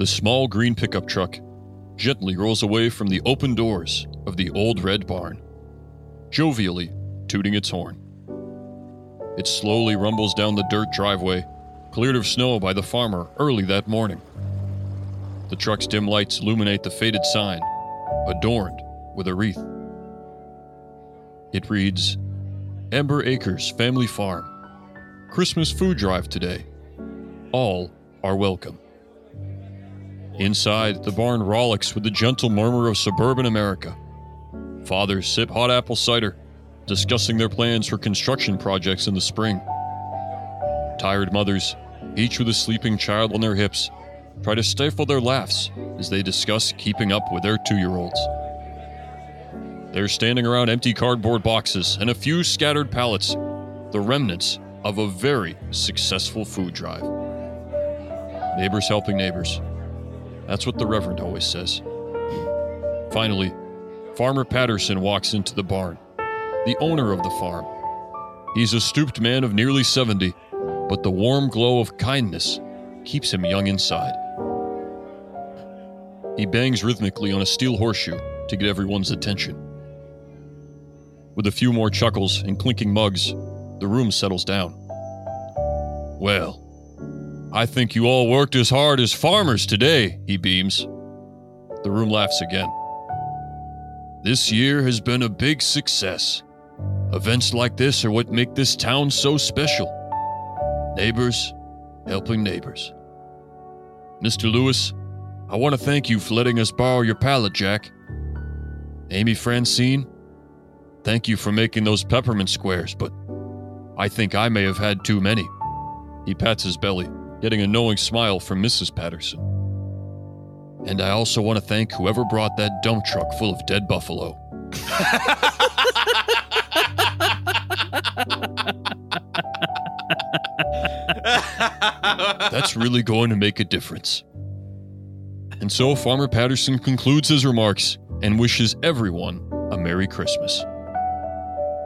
The small green pickup truck gently rolls away from the open doors of the old red barn, jovially tooting its horn. It slowly rumbles down the dirt driveway, cleared of snow by the farmer early that morning. The truck's dim lights illuminate the faded sign, adorned with a wreath. It reads Amber Acres Family Farm. Christmas food drive today. All are welcome. Inside, the barn rollicks with the gentle murmur of suburban America. Fathers sip hot apple cider, discussing their plans for construction projects in the spring. Tired mothers, each with a sleeping child on their hips, try to stifle their laughs as they discuss keeping up with their two year olds. They're standing around empty cardboard boxes and a few scattered pallets, the remnants of a very successful food drive. Neighbors helping neighbors. That's what the Reverend always says. Finally, Farmer Patterson walks into the barn, the owner of the farm. He's a stooped man of nearly 70, but the warm glow of kindness keeps him young inside. He bangs rhythmically on a steel horseshoe to get everyone's attention. With a few more chuckles and clinking mugs, the room settles down. Well, I think you all worked as hard as farmers today, he beams. The room laughs again. This year has been a big success. Events like this are what make this town so special. Neighbors helping neighbors. Mr. Lewis, I want to thank you for letting us borrow your pallet jack. Amy Francine, thank you for making those peppermint squares, but I think I may have had too many. He pats his belly, getting a knowing smile from Mrs. Patterson. And I also want to thank whoever brought that dump truck full of dead buffalo. That's really going to make a difference. And so Farmer Patterson concludes his remarks and wishes everyone a Merry Christmas.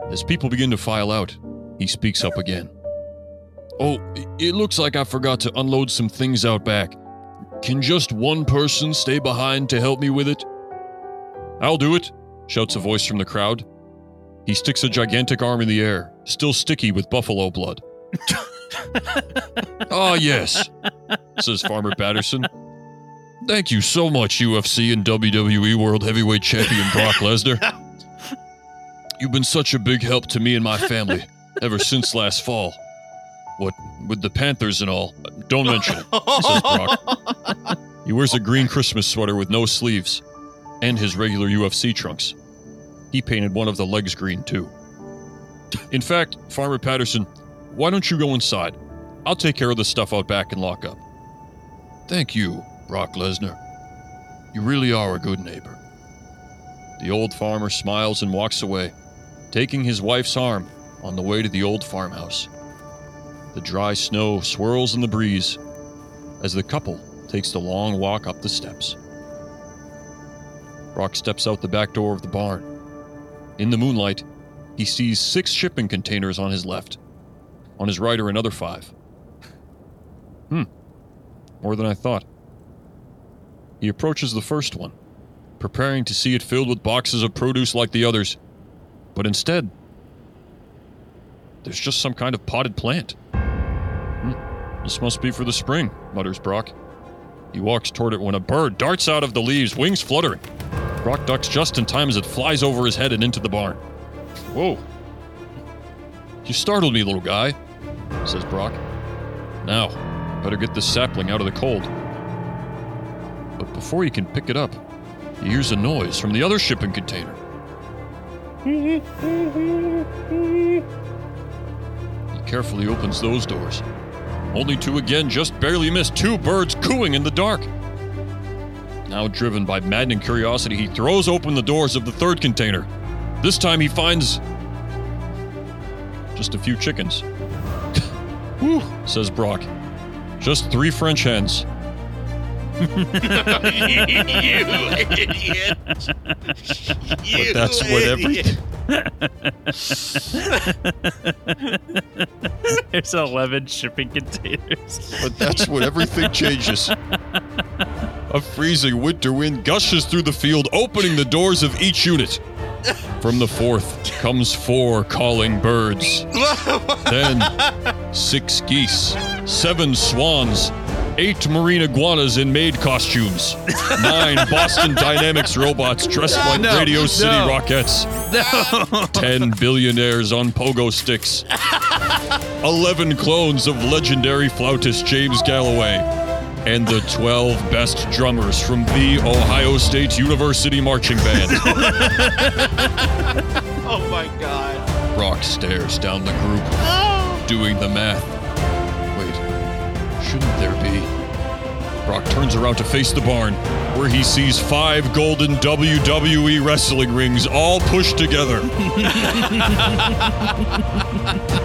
As people begin to file out, he speaks up again. Oh, it looks like I forgot to unload some things out back. Can just one person stay behind to help me with it? I'll do it, shouts a voice from the crowd. He sticks a gigantic arm in the air, still sticky with buffalo blood. Ah, yes, says Farmer Patterson. Thank you so much, UFC and WWE World Heavyweight Champion Brock Lesnar. You've been such a big help to me and my family ever since last fall. What, with the Panthers and all. Don't mention it, says Brock. He wears a green Christmas sweater with no sleeves and his regular UFC trunks. He painted one of the legs green, too. In fact, Farmer Patterson, why don't you go inside? I'll take care of the stuff out back and lock up. Thank you, Brock Lesnar. You really are a good neighbor. The old farmer smiles and walks away, taking his wife's arm on the way to the old farmhouse. The dry snow swirls in the breeze as the couple takes the long walk up the steps. Brock steps out the back door of the barn. In the moonlight, he sees six shipping containers on his left. On his right are another five. Hmm, more than I thought. He approaches the first one, preparing to see it filled with boxes of produce like the others, but instead, there's just some kind of potted plant. This must be for the spring, mutters Brock. He walks toward it when a bird darts out of the leaves, wings fluttering. Brock ducks just in time as it flies over his head and into the barn. Whoa. You startled me, little guy, says Brock. Now, better get this sapling out of the cold. But before he can pick it up, he hears a noise from the other shipping container. He carefully opens those doors, only to again just barely miss two birds cooing in the dark. Now driven by maddening curiosity, he throws open the doors of the third container. This time he finds just a few chickens. Whew, says Brock. Just three French hens. you idiot. You But that's what every idiot. There's 11 shipping containers. but that's what everything changes. A freezing winter wind gushes through the field, opening the doors of each unit. From the fourth comes four calling birds. Then six geese, seven swans, eight marine iguanas in maid costumes, nine Boston Dynamics robots dressed like No, Radio City no. Rockettes, No. 10 billionaires on pogo sticks, 11 clones of legendary flautist James Galway, and the 12 best drummers from the Ohio State University Marching Band. Oh my god. Brock stares down the group, doing the math. Wait, shouldn't there be? Brock turns around to face the barn, where he sees five golden WWE wrestling rings all pushed together.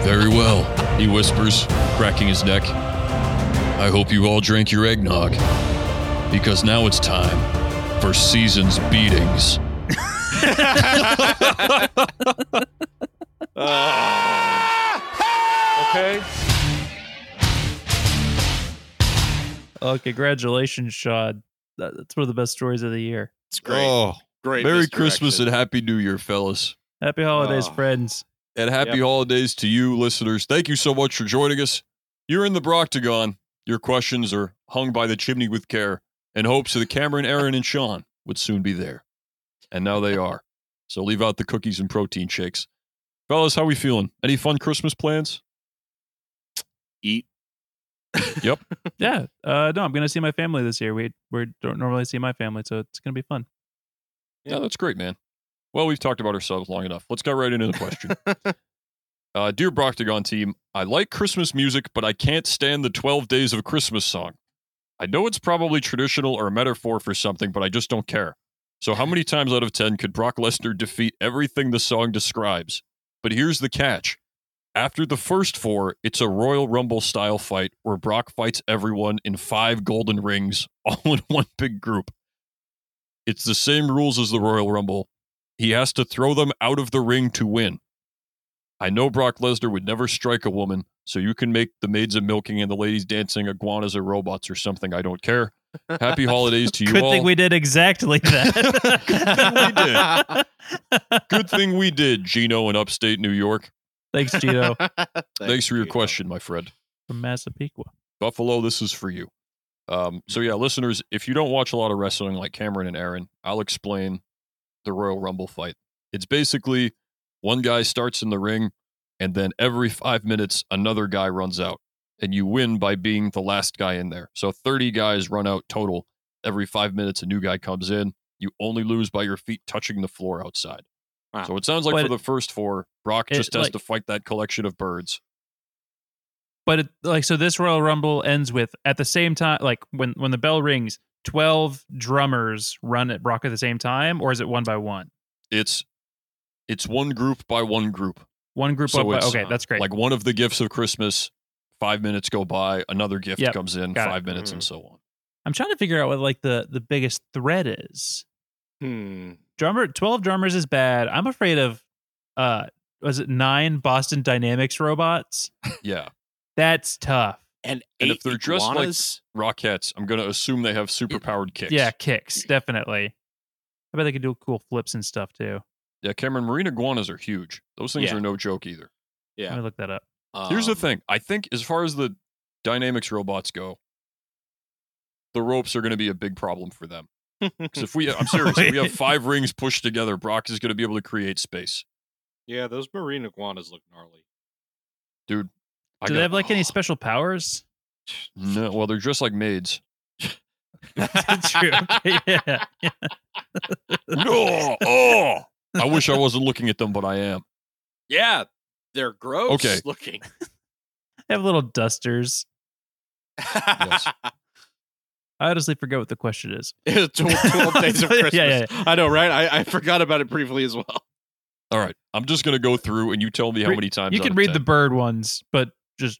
Very well, he whispers, cracking his neck. I hope you all drank your eggnog, because now it's time for season's beatings. Okay. Oh, congratulations, Sean. That- That's one of the best stories of the year. It's great. Oh, great. Merry. Christmas and Happy New Year, fellas. Happy holidays, Oh. friends. And happy Yep. holidays to you, listeners. Thank you so much for joining us. You're in the Broctagon. Your questions are hung by the chimney with care in hopes that Cameron, Aaron, and Sean would soon be there. And now they are. So leave out the cookies and protein shakes. Fellas, how we feeling? Any fun Christmas plans? Eat. Yeah. Uh, no, I'm gonna see my family this year. We we don't normally see my family, so it's gonna be fun. Yeah, that's great, man. Well, we've talked about ourselves long enough. Let's get right into the question. uh, Dear Broctagon team, I like Christmas music, but I can't stand the 12 Days of Christmas song. I know it's probably traditional or a metaphor for something, but I just don't care. So, how many times out of 10 could Brock Lesnar defeat everything the song describes? But here's the catch. After the first four, it's a Royal Rumble style fight where Brock fights everyone in five golden rings, all in one big group. It's the same rules as the Royal Rumble. He has to throw them out of the ring to win. I know Brock Lesnar would never strike a woman, so you can make the maids of milking and the ladies dancing iguanas or robots or something. I don't care. Happy holidays to you Good all. thing we did exactly that. Good thing we did, Gino in upstate New York. Thanks, Gino Thanks for your Gino. question, my friend. from Massapequa. Buffalo, this is for you. Um, so yeah, listeners, if you don't watch a lot of wrestling like Cameron and Aaron, I'll explain the Royal Rumble fight. It's basically one guy starts in the ring, and then every five minutes another guy runs out, and you win by being the last guy in there. So thirty guys run out total. Every five minutes, a new guy comes in. You only lose by your feet touching the floor outside. Wow. So it sounds like But for the first four, Brock it- just has like- to fight that collection of birds. But it, like, so this Royal Rumble ends with at the same time, like when when the bell rings, twelve drummers run at Brock at the same time, or is it one by one? It's it's one group by one group. One group So. By, okay, that's great. Like one of the gifts of Christmas, five minutes go by, another gift Yep, comes in, got it. five minutes, Mhm. and so on. I'm trying to figure out what like the the biggest threat is. Hmm. Drummer, twelve drummers is bad. I'm afraid of. uh Was it nine Boston Dynamics robots? Yeah. That's tough. And, And if they're dressed like- iguanas? Rockettes, I'm going to assume they have superpowered kicks. Yeah, kicks definitely. I bet they could do cool flips and stuff too. Yeah, Cameron, marine iguanas are huge. Those things Yeah. are no joke either. Yeah. Let yeah. me look that up. Here's the Um, thing I think as far as the Dynamics robots go, the ropes are going to be a big problem for them. Because if we, I'm serious, if we have five rings pushed together, Brock is going to be able to create space. yeah, those marine iguanas look gnarly. Dude, I Do got- they have like any special powers? No, well, they're just like maids. That's true. Okay, yeah. no, oh, I wish I wasn't looking at them, but I am. Yeah, they're gross Okay. looking. They have little dusters. Yes. I honestly forget what the question is. 12, 12 days of Yeah, Christmas. yeah, I know, right? I, I forgot about it briefly as well. All right, I'm just gonna go through, and you tell me how many times You can read 10. the bird ones, but just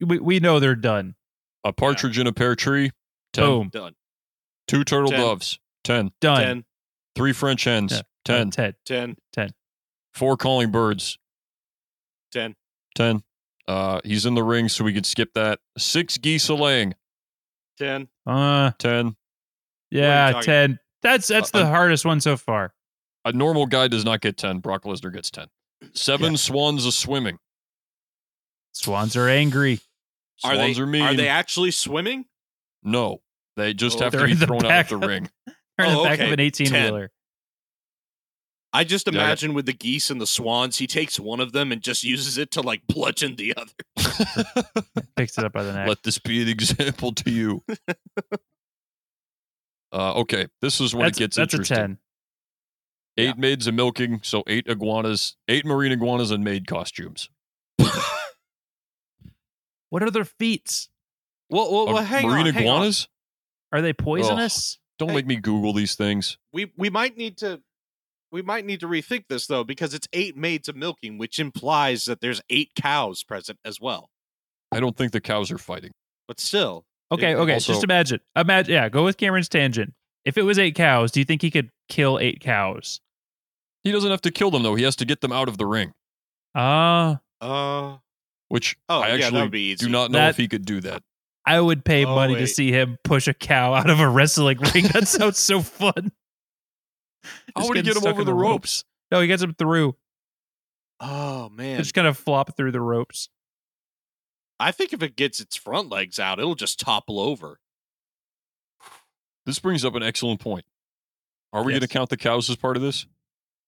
we, we know they're done. a partridge in a pear tree. 10. Boom. Done. Two turtle 10. doves. 10. Done. 10, Three French hens. Yeah. 10. Ted. 10, Four calling birds. 10. 10. Uh, he's in the ring, so we could skip that. Six geese a laying. 10, Uh, 10. Yeah, ten. That's that's the Uh, hardest one so far. A normal guy does not get 10. Brock Lesnar gets 10. Seven swans are swimming. Swans are angry. Are Swans they are mean. are they actually swimming? No. They just Oh, have to they're be in thrown out back of the ring. They're in Oh, the back okay. of an eighteen wheeler. I just Yeah, imagine with the geese and the swans, he takes one of them and just uses it to like bludgeon the other. Picks it up by the neck. Let this be an example to you. uh, okay, this is when that's it gets that's a interesting. ten. Eight Yeah. maids of milking, so eight iguanas, eight marine iguanas, and maid costumes. What are their feats? Well, well, well hang marine on, hang on. iguanas? Are they poisonous? Don't Hey. make me Google these things. We we might need to we might need to rethink this though because it's eight maids of milking, which implies that there's eight cows present as well. I don't think the cows are fighting. But still, Okay, It- okay. also- just imagine. Imagine. Yeah, go with Cameron's tangent. If it was eight cows, do you think he could kill eight cows? He doesn't have to kill them though. He has to get them out of the ring, Ah, uh, which oh I yeah, that actually would be easy. do not know That- if he could do that. I would pay Oh, money to wait. see him push a cow out of a wrestling ring. That sounds so fun. How Just would he get him over the ropes? No, he gets him through. Oh They man, just kind of flop through the ropes. I think if it gets its front legs out, it'll just topple over. This brings up an excellent point. Are we Yes. going to count the cows as part of this?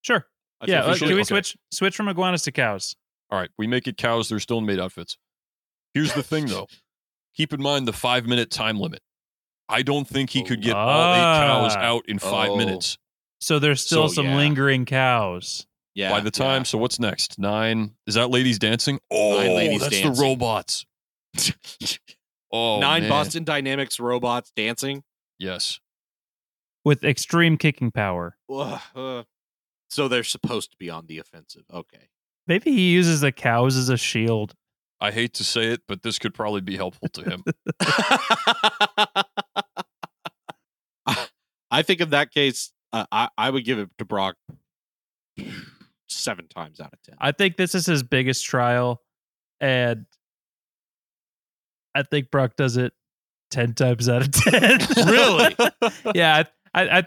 Sure. I yeah. think we uh, should. can we Okay. switch switch from iguanas to cows? All right, we make it cows. They're still in maid outfits. Here's the thing, though. Keep in mind the five minute time limit. I don't think he could get all eight cows Ah. out in five Oh. minutes So there's still So, some yeah. lingering cows. Yeah. by the time. So what's next? Nine. Is that ladies dancing? Oh, ladies that's the robots. yeah. Oh, Nine man. Boston Dynamics robots dancing. Yes. with extreme kicking power. Ugh, uh, so they're supposed to be on the offensive. Okay. Maybe he uses the cows as a shield. I hate to say it, but this could probably be helpful to him. I think in that case, uh, I I would give it to Brock seven times out of ten. I think this is his biggest trial, and I think Brock does it ten times out of ten. Really? yeah, I, I, I,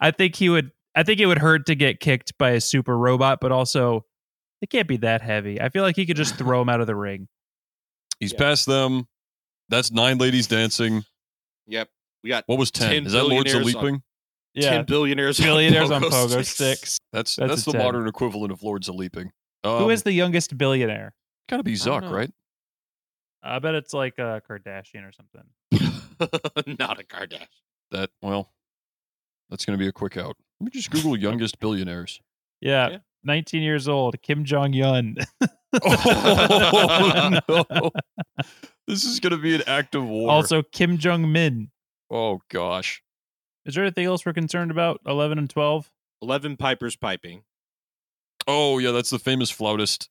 I think he would. I think it would hurt to get kicked by a super robot, but also it can't be that heavy. I feel like he could just throw him out of the ring. He's Yeah. past them. That's nine ladies dancing. Yep. We got What was 10? 10 Is that Lords of billionaires on- Leaping? ten billionaires, billionaires on pogo pogo sticks. sticks. That's That's that's, the 10. modern equivalent of Lords of Leaping. Um, Who is the youngest billionaire? Gotta be Zuck, know. right? I bet it's like a Kardashian or something. Not a Kardashian. That well, that's gonna be a quick out. Let me just Google youngest billionaires. Yeah, Yeah. 19 years old, Kim Jong Un. Oh no! This is gonna be an act of war. also, Kim Jong Min. oh gosh, Is there anything else we're concerned about? 11 and 12? Eleven pipers piping. oh yeah, that's the famous flautist.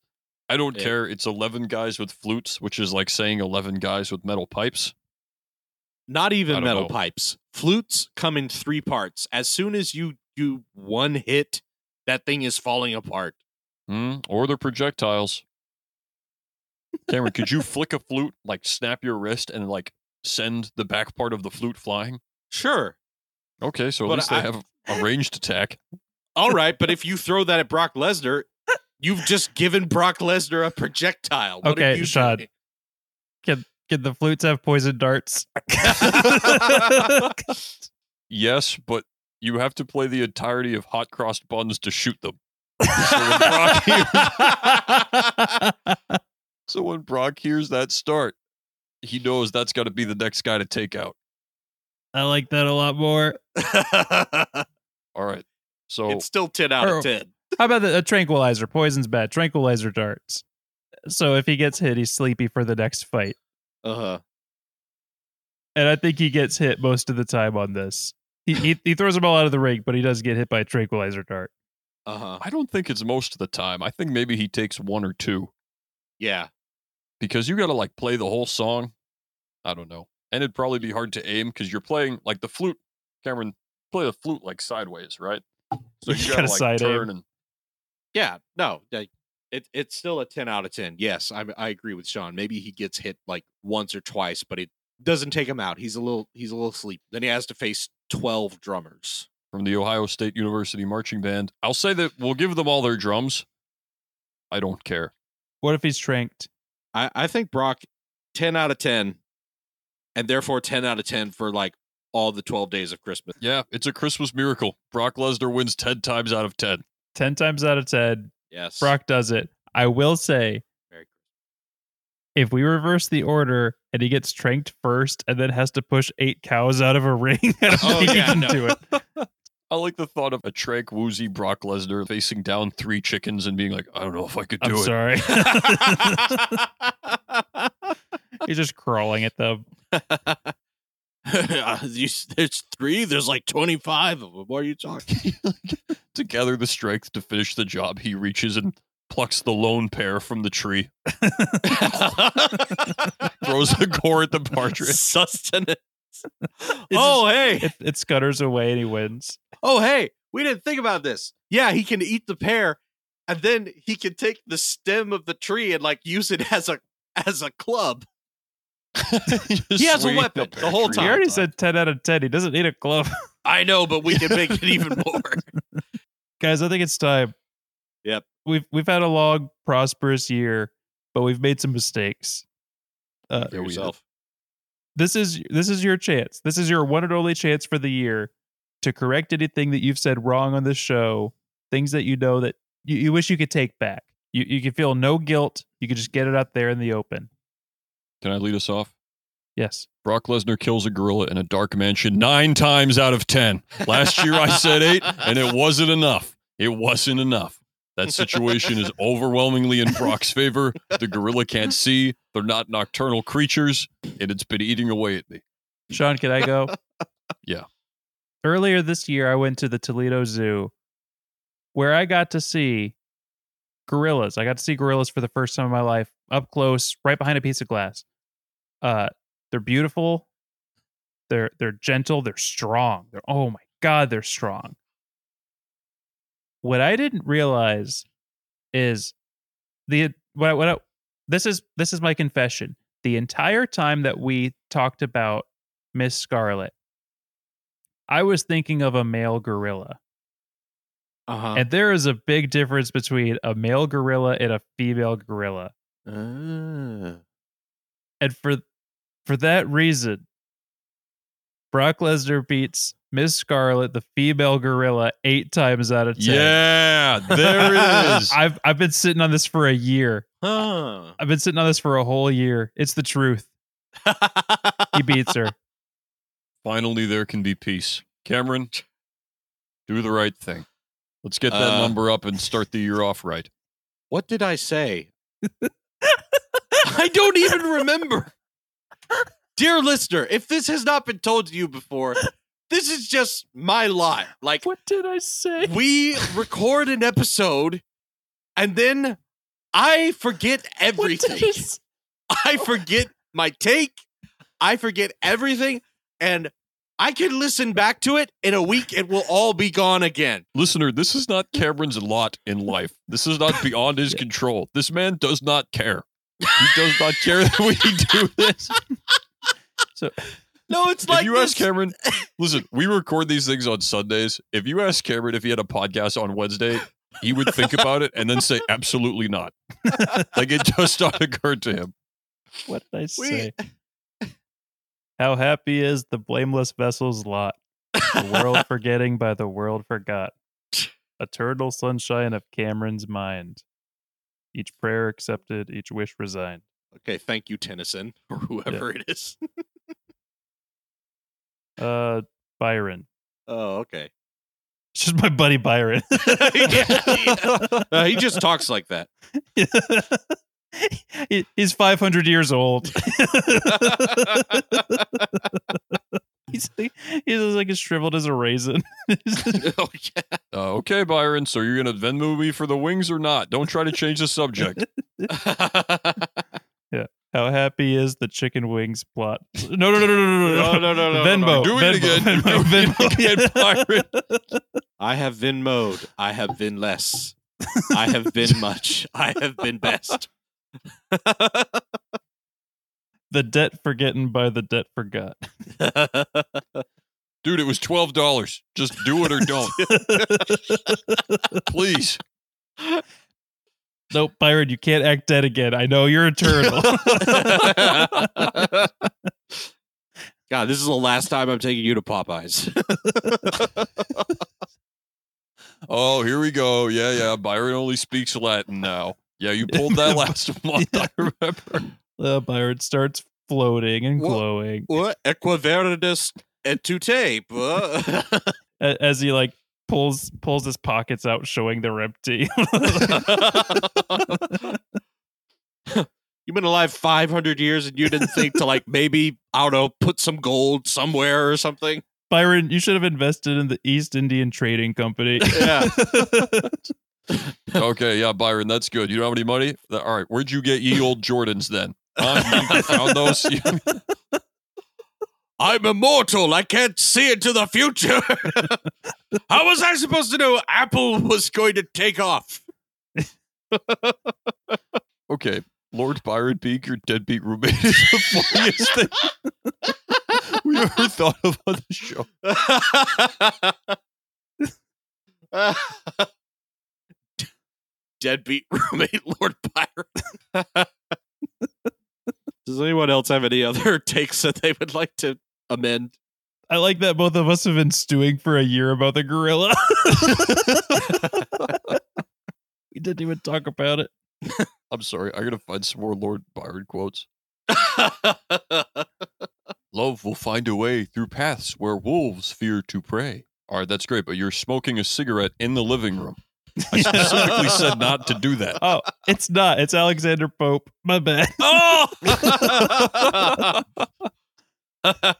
I don't Yeah. care. It's eleven guys with flutes, which is like saying eleven guys with metal pipes. Not even metal know. pipes. Flutes come in three parts. As soon as you do one hit, that thing is falling apart. Hmm? Or they're projectiles. Cameron, could you flick a flute, like snap your wrist, and like send the back part of the flute flying? Sure. Okay, so at But least I- they have a ranged attack. All right, but if you throw that at Brock Lesnar, you've just given Brock Lesnar a projectile. What Okay, are you Sean. doing? Can the flutes have poison darts? Yes, but you have to play the entirety of hot crossed buns to shoot them. So when, Brock hears, so when Brock hears that start, he knows that's got to be the next guy to take out. I like that a lot more. All right. So it's still 10 out Or- of 10. How about the, a tranquilizer? Poison's bad. Tranquilizer darts. So if he gets hit, he's sleepy for the next fight. Uh-huh. And I think he gets hit most of the time on this. He, he, he throws them ball out of the ring, but he does get hit by a tranquilizer dart. Uh-huh. I don't think it's most of the time. I think maybe he takes one or two Yeah. because you got to like play the whole song. I don't know. And it'd probably be hard to aim because you're playing like the flute. Cameron, play the flute like sideways, right? So You you gotta got to like side aim. turn and Yeah. No. like, It, it's still a 10 out of 10. Yes, I, I agree with Sean. Maybe he gets hit like once or twice, but it doesn't take him out. He's a little he's a little sleep. Then he has to face 12 drummers. from the Ohio State University Marching Band. I'll say that we'll give them all their drums. I don't care. What if he's tranked? I, I think Brock 10 out of 10 and therefore 10 out of 10 for like all the 12 days of Christmas. Yeah, it's a Christmas miracle. Brock Lesnar wins 10 times out of 10. 10 times out of 10, Yes. Brock does it. I will say, Merry if we reverse the order and he gets tranked first and then has to push eight cows out of a ring, I don't Oh, think yeah, he can no. do it. I like the thought of a trank woozy Brock Lesnar facing down three chickens and being like, I don't know if I could do I'm it. sorry. He's just crawling at them. You- There's three. There's like 25 of them. What are you talking? to gather the strength to finish the job, he reaches and plucks the lone pair from the tree, throws a core at the partridge. Sustenance. oh, hey. It, it scutters away and he wins. Oh, hey. We didn't think about this. Yeah, he can eat the pear and then he can take the stem of the tree and like use it as a as a club. He has a weapon up the whole time. He time. already said 10 out of 10. He doesn't need a glove. I know, but we can make it even more. Guys, I think it's time. Yep. We've we've had a long, prosperous year, but we've made some mistakes. Uh, Yeah, we did. yourself. this is this is your chance. This is your one and only chance for the year to correct anything that you've said wrong on this show. Things that you know that you, you wish you could take back. You you can feel no guilt. You can just get it out there in the open. Can I lead us off? Yes. Brock Lesnar kills a gorilla in a dark mansion nine times out of 10. Last year I said eight, and it wasn't enough. It wasn't enough. That situation is overwhelmingly in Brock's favor. The gorilla can't see. They're not nocturnal creatures, and it's been eating away at me. Sean, can I go? Yeah. Earlier this year, I went to the Toledo Zoo where I got to see gorillas. I got to see gorillas for the first time in my life up close, right behind a piece of glass. Uh, they're beautiful. They're they're gentle. They're strong. They're oh my god, they're strong. What I didn't realize is the what I- what I, this is this is my confession. The entire time that we talked about Miss Scarlet, I was thinking of a male gorilla. Uh-huh. And there is a big difference between a male gorilla and a female gorilla. Ah. And for for that reason, Brock Lesnar beats Miss Scarlet, the female gorilla, eight times out of ten. Yeah, there it is. I've I've been sitting on this for a year. Huh. I've been sitting on this for a whole year. It's the truth. He beats her. Finally, there can be peace. Cameron, do the right thing. Let's get that Uh, number up and start the year off right. what did I say? I don't even remember. Dear listener, if this has not been told to you before, this is just my lot. Like What did I say? we record an episode and then I forget everything. I I forget my take. I forget everything and I can listen back to it in a week it will all be gone again. Listener, this is not Cameron's lot in life. This is not beyond his control. This man does not care. He does not care that we do this. So no, it's like if you this. ask Cameron, listen, we record these things on Sundays. If you ask Cameron if he had a podcast on Wednesday, he would think about it and then say, absolutely not. like it just not occurred to him. What did I We- say? How happy is the blameless vessel's lot? The world forgetting by the world forgot. Eternal sunshine of Cameron's mind. Each prayer accepted, each wish resigned. Okay, thank you, Tennyson, or whoever it is. Uh, Byron. oh, okay. It's just my buddy Byron. Uh, he just talks like that. He- He's 500 years old. he's, he's like as shriveled as a raisin. oh, Uh, okay, Byron, so you're going to Venmo me for the wings or not? Don't try to change the subject. yeah. How happy is the chicken wings plot? No, no, no, no, no, No, no, no, no, no, Venmo. no. Do it Venmo, again. Venmo, Do it Venmo. again, Byron. I have been mode. I have been less. I have been much. I have been best. the debt forgotten by the debt forgot. Dude, it was twelve dollars. Just do it or don't. Please. Nope, Byron, you can't act dead again. I know you're eternal. God, this is the last time I'm taking you to Popeyes. Oh, here we go. Yeah, yeah. Byron only speaks Latin now. Yeah, you pulled that last month. I remember. uh, Byron starts floating and Wha- glowing what? Equiverdis et tu tape. uh? a- as he like pulls pulls his pockets out, showing they're empty. You've been alive 500 years and you didn't think to, like, maybe, I don't know, put some gold somewhere or something? Byron, you should have invested in the East Indian Trading Company. Yeah. Okay, yeah, Byron, that's good. You don't have any money? All right, where'd you get ye old Jordans then? Huh? You found those? I'm immortal. I can't see into the future. How was I supposed to know Apple was going to take off? okay, Lord Byron being your deadbeat roommate is the funniest thing we ever thought of on the show. Deadbeat roommate Lord Byron. Does anyone else have any other takes that they would like to amend? I like that both of us have been stewing for a year about the gorilla. we didn't even talk about it. I'm sorry, I gotta find some more Lord Byron quotes. Love will find a way through paths where wolves fear to prey. All right, that's great, but you're smoking a cigarette in the living room. I specifically said not to do that. Oh, it's not. It's Alexander Pope. My bad. oh!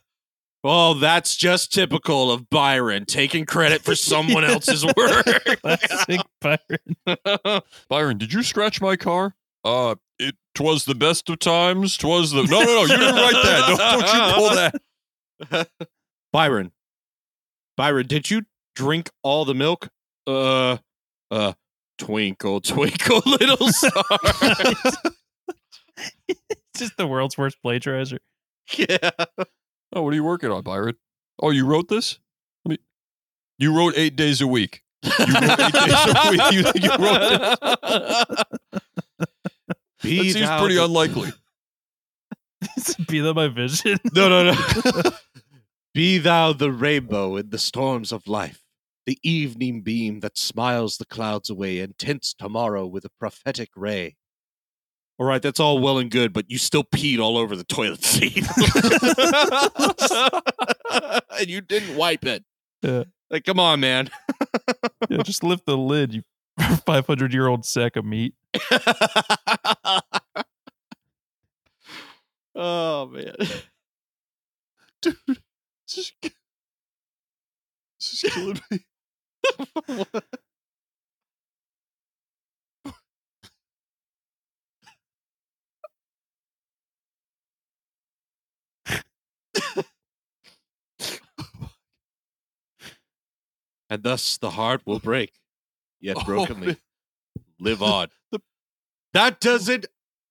well, that's just typical of Byron taking credit for someone else's work. Classic Byron. Byron, did you scratch my car? Uh, it twas the best of times. Twas the no, no, no. You didn't write that. Don't, don't you pull that. Byron. Byron, did you drink all the milk? Uh, uh, twinkle, twinkle, little star. It's just the world's worst plagiarizer. yeah. Oh, what are you working on, Byron? Oh, you wrote this? Let me. You wrote eight days a week. You wrote eight days a week. You think you wrote this? That seems pretty the- unlikely. Be that my vision. No, no, no. Be thou the rainbow in the storms of life, the evening beam that smiles the clouds away and tints tomorrow with a prophetic ray. All right, that's all well and good, but you still peed all over the toilet seat. and you didn't wipe it. Yeah. Like, come on, man. Yeah, just lift the lid, you 500 year old sack of meat. oh, man. Dude, this is, this is killing me. and thus the heart will break, yet Oh, brokenly man. live on. The- That doesn't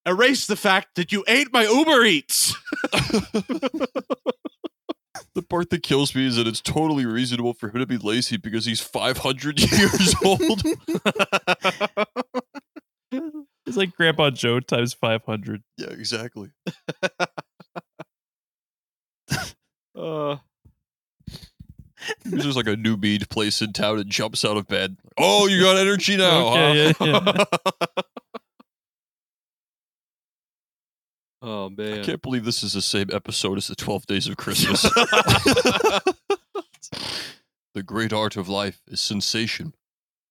erase the fact that you ate my Uber Eats. The part that kills me is that it's totally reasonable for him to be lazy because he's 500 years old. It's like Grandpa Joe times 500. yeah, exactly. Uh, He's just like a new mead place in town and jumps out of bed. Oh, you got energy now, huh? Yeah, yeah. Oh man! I man. can't believe this is the same episode as the 12 Days of Christmas. the great art of life is sensation.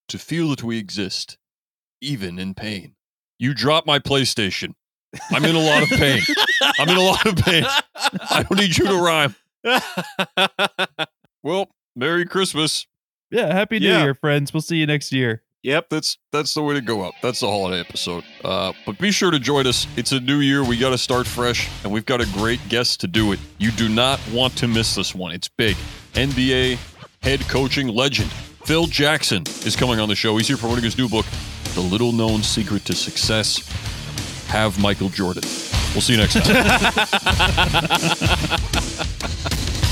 To feel that we exist, even in pain. You dropped my PlayStation. I'm in a lot of pain. I'm in a lot of pain. I don't need you to rhyme. Well, Merry Christmas. Yeah, Happy New Yeah. Year, friends. We'll see you next year. Yep. That's that's the way to go out. That's the holiday episode. Uh, but be sure to join us. It's a new year. We got to start fresh, and we've got a great guest to do it. You do not want to miss this one. It's big. NBA head coaching legend Phil Jackson is coming on the show. He's here promoting his new book, The Little Known Secret to Success. Have Michael Jordan. We'll see you next time.